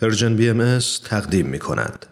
پرژن بی ام تقدیم می کند.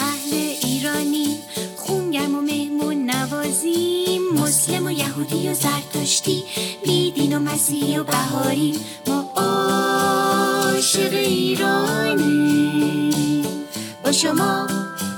اهل ایرانی خونگرم و زرتشتی مسیحی و بهاری ما عاشق ایرانی با شما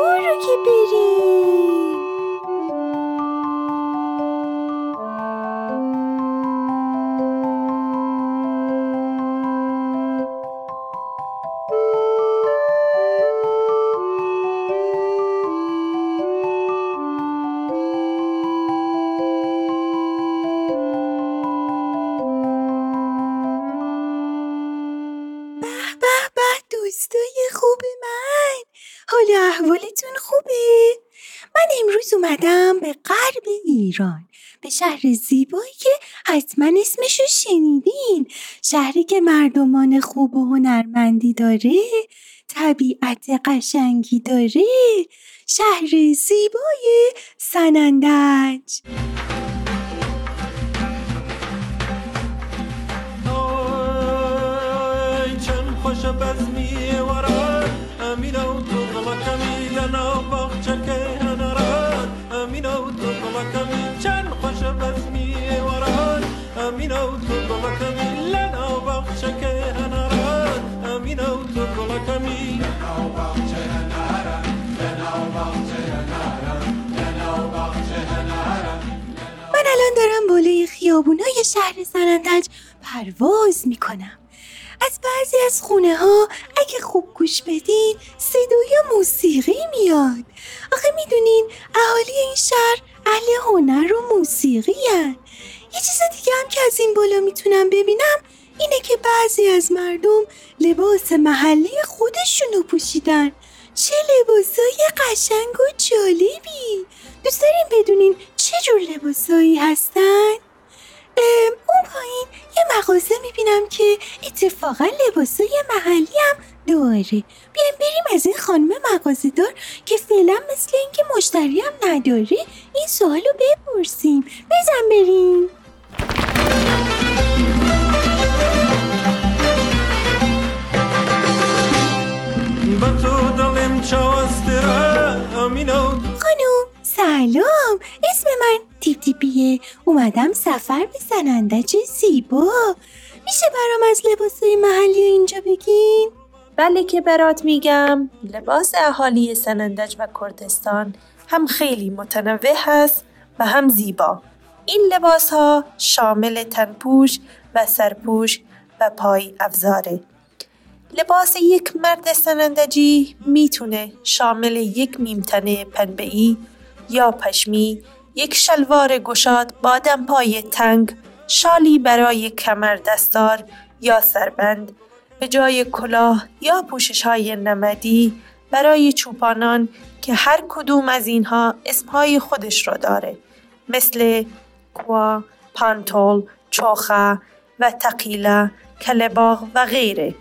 برو که احوالتون خوبه؟ من امروز اومدم به غرب ایران به شهر زیبایی که حتما اسمشو شنیدین. شهری که مردمان خوب و هنرمندی داره طبیعت قشنگی داره. شهر زیبای سنندج. ورد امین و تو غلقمی لنا باغچه که هنرد امین و تو غلقمی من الان دارم بالای خیابونای شهر سنندج پرواز می‌کنم. از بعضی از خونه ها اگه خوب گوش بدین صدای موسیقی میاد. آخه می‌دونین اهالی این شهر اهل هنر و موسیقی هن. یه چیز دیگه هم که از این بالا می‌تونم ببینم اینه که بعضی از مردم لباس محلی خودشونو پوشیدن چه لباسای قشنگ و جالبی دوست دارین بدونین چه جور لباسایی هستن؟ اون پایین مغازه می‌بینم که اتفاقا لباسای محلی هم داره. بیایم بریم از این خانم مغازه دار که فعلا مثل اینکه مشتری هم نداره این سوالو بپرسیم. بزن بریم. تیپیه اومدم سفر به سنندج زیبا. میشه برام از لباسای محلی اینجا بگین؟ بله که برات میگم. لباس اهالی سنندج و کردستان هم خیلی متنوع هست و هم زیبا. این لباس ها شامل تنپوش و سرپوش و پای افزاره لباس یک مرد سنندجی می‌تونه شامل یک میمتنه پنبه‌ای یا پشمی، یک شلوار گشاد با دمپای تنگ، شالی برای کمر دستار یا سربند، به جای کلاه یا پوشش های نمدی برای چوپانان که هر کدوم از اینها اسمهای خودش رو داره. مثل کوا، پانتول، چوخه و تقیله، کلباغ و غیره.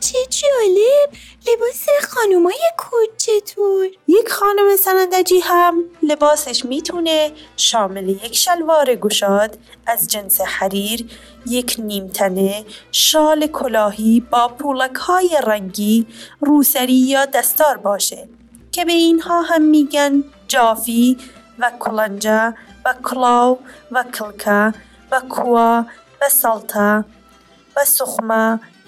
چه جالب لباس خانومای کرد چطور؟ یک خانم سنندجی هم لباسش می‌تونه شامل یک شلوار گشاد از جنس حریر، یک نیمتنه، شال کلاهی با پولک های رنگی، روسری یا دستار باشه که به اینها هم میگن جافی و کلنجه و کلاو و کلکه و کوا و سالتا و سخمه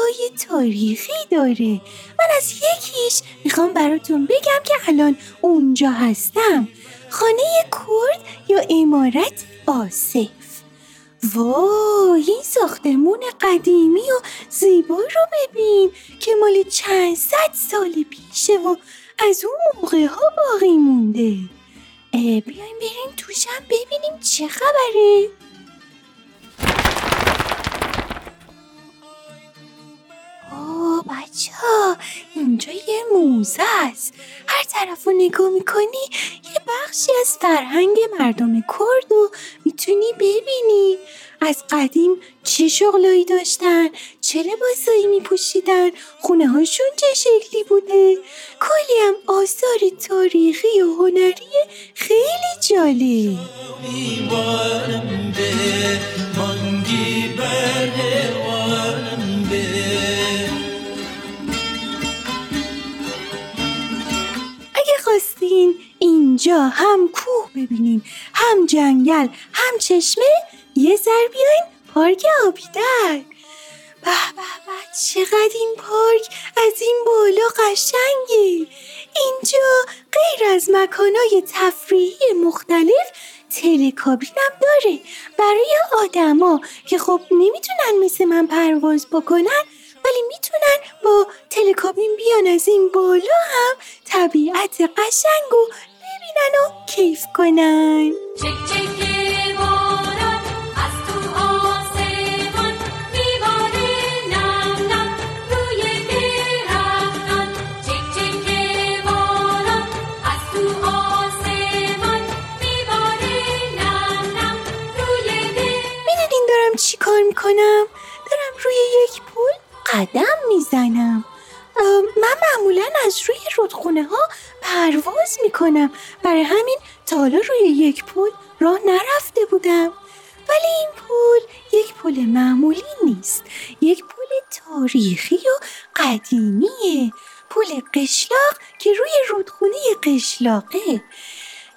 جای تاریخی داره. من از یکیش می‌خوام براتون بگم که الان اونجا هستم. خانه کرد یا امارت آصف. وای این ساختمون قدیمی و زیبا رو ببین که مال چند صد سال پیشه و از اون موقع ها باقی مونده. بیایم بریم توشم ببینیم چه خبره. بچه ها اینجا یه موزه است. هر طرف رو نگاه می‌کنی یه بخشی از فرهنگ مردم کرد رو می‌تونی ببینی. از قدیم چه شغلایی داشتن چه لباسایی میپوشیدن خونه هاشون چه شکلی بوده. کلی هم آثار تاریخی و هنری خیلی جالب. اینجا هم کوه ببینین هم جنگل هم چشمه یه سر بیاین پارک آبیدر به به به چقدر این پارک از این بالا قشنگه. اینجا غیر از مکانای تفریحی مختلف تلکابین هم داره. برای آدما که خب نمی‌تونن مثل من پرواز بکنن ولی می‌تونن با تلکابین بیان از این بالا هم طبیعت قشنگ و の、キー聞こえない。روی رودخونه ها پرواز می‌کنم. برای همین تا روی یک پول راه نرفته بودم. ولی این پول یک پول معمولی نیست. یک پول تاریخی و قدیمیه. پول قشلاق که روی رودخونه قشلاقه.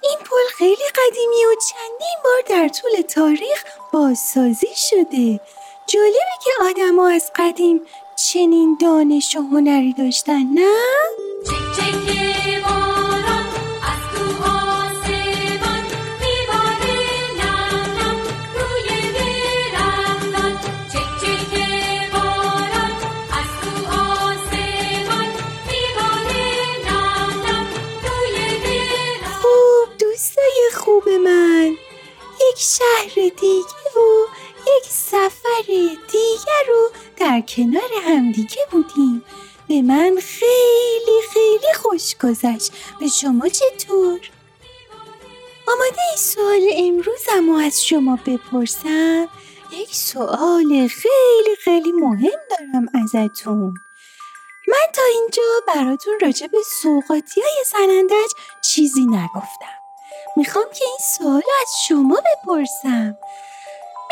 این پل خیلی قدیمی و چندین بار در طول تاریخ بازسازی شده. جالبه که آدما از قدیم چنین دانش و هنری داشتن نه؟ شهر دیگه و یک سفر دیگه رو در کنار همدیگه بودیم. به من خیلی خیلی خوش گذشت. به شما چطور؟ آماده این سوال امروزم رو از شما بپرسم. یک سوال خیلی خیلی مهم دارم ازتون. من تا اینجا براتون راجع به سوقاتی های سنندج چیزی نگفتم. می‌خوام که این سوال از شما بپرسم.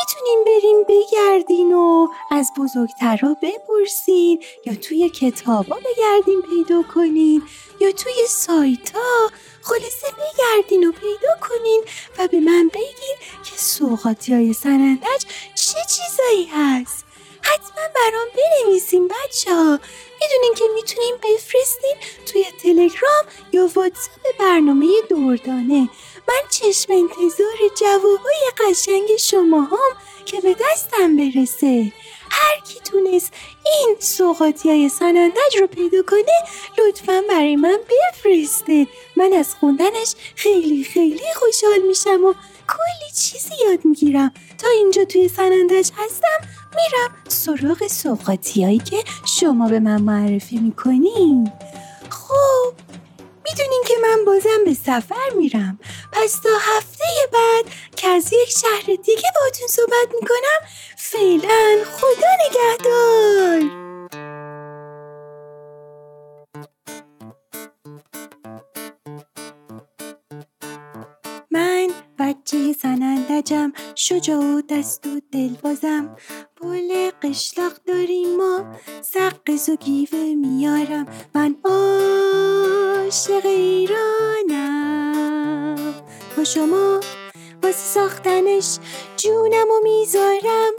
می‌تونین بریم بگردین و از بزرگترها بپرسین یا توی کتابا بگردین پیدا کنین یا توی سایت ها خلاصه بگردین و پیدا کنین و به من بگین که سوقاتی های سنندج چه چیزایی هست. حتما برام بنویسین بچه ها می‌دونین که می‌تونین بفرستین توی تلگرام یا واتساپ برنامه دوردانه. من چشم انتظار جوابای قشنگ شما هم که به دستم برسه. هر کی تونست این سوقاتی های سنندج رو پیدا کنه لطفا برای من بفرسته. من از خوندنش خیلی خیلی خوشحال میشم و کلی چیزی یاد می‌گیرم. تا اینجا توی سنندج هستم میرم سراغ سوقاتی هایی که شما به من معرفی می‌کنین. خب می‌دونین که من بازم به سفر میرم. پس تا هفته بعد که از یک شهر دیگه باتون صحبت می‌کنم فعلا خدا نگهدار! سنندجم. شجاع و دست و دل بازم پل قشلاق داریم ما سقز و گیوه میارم. من عاشق ایرانم. با شما واسه ساختنش جونم و می‌ذارم.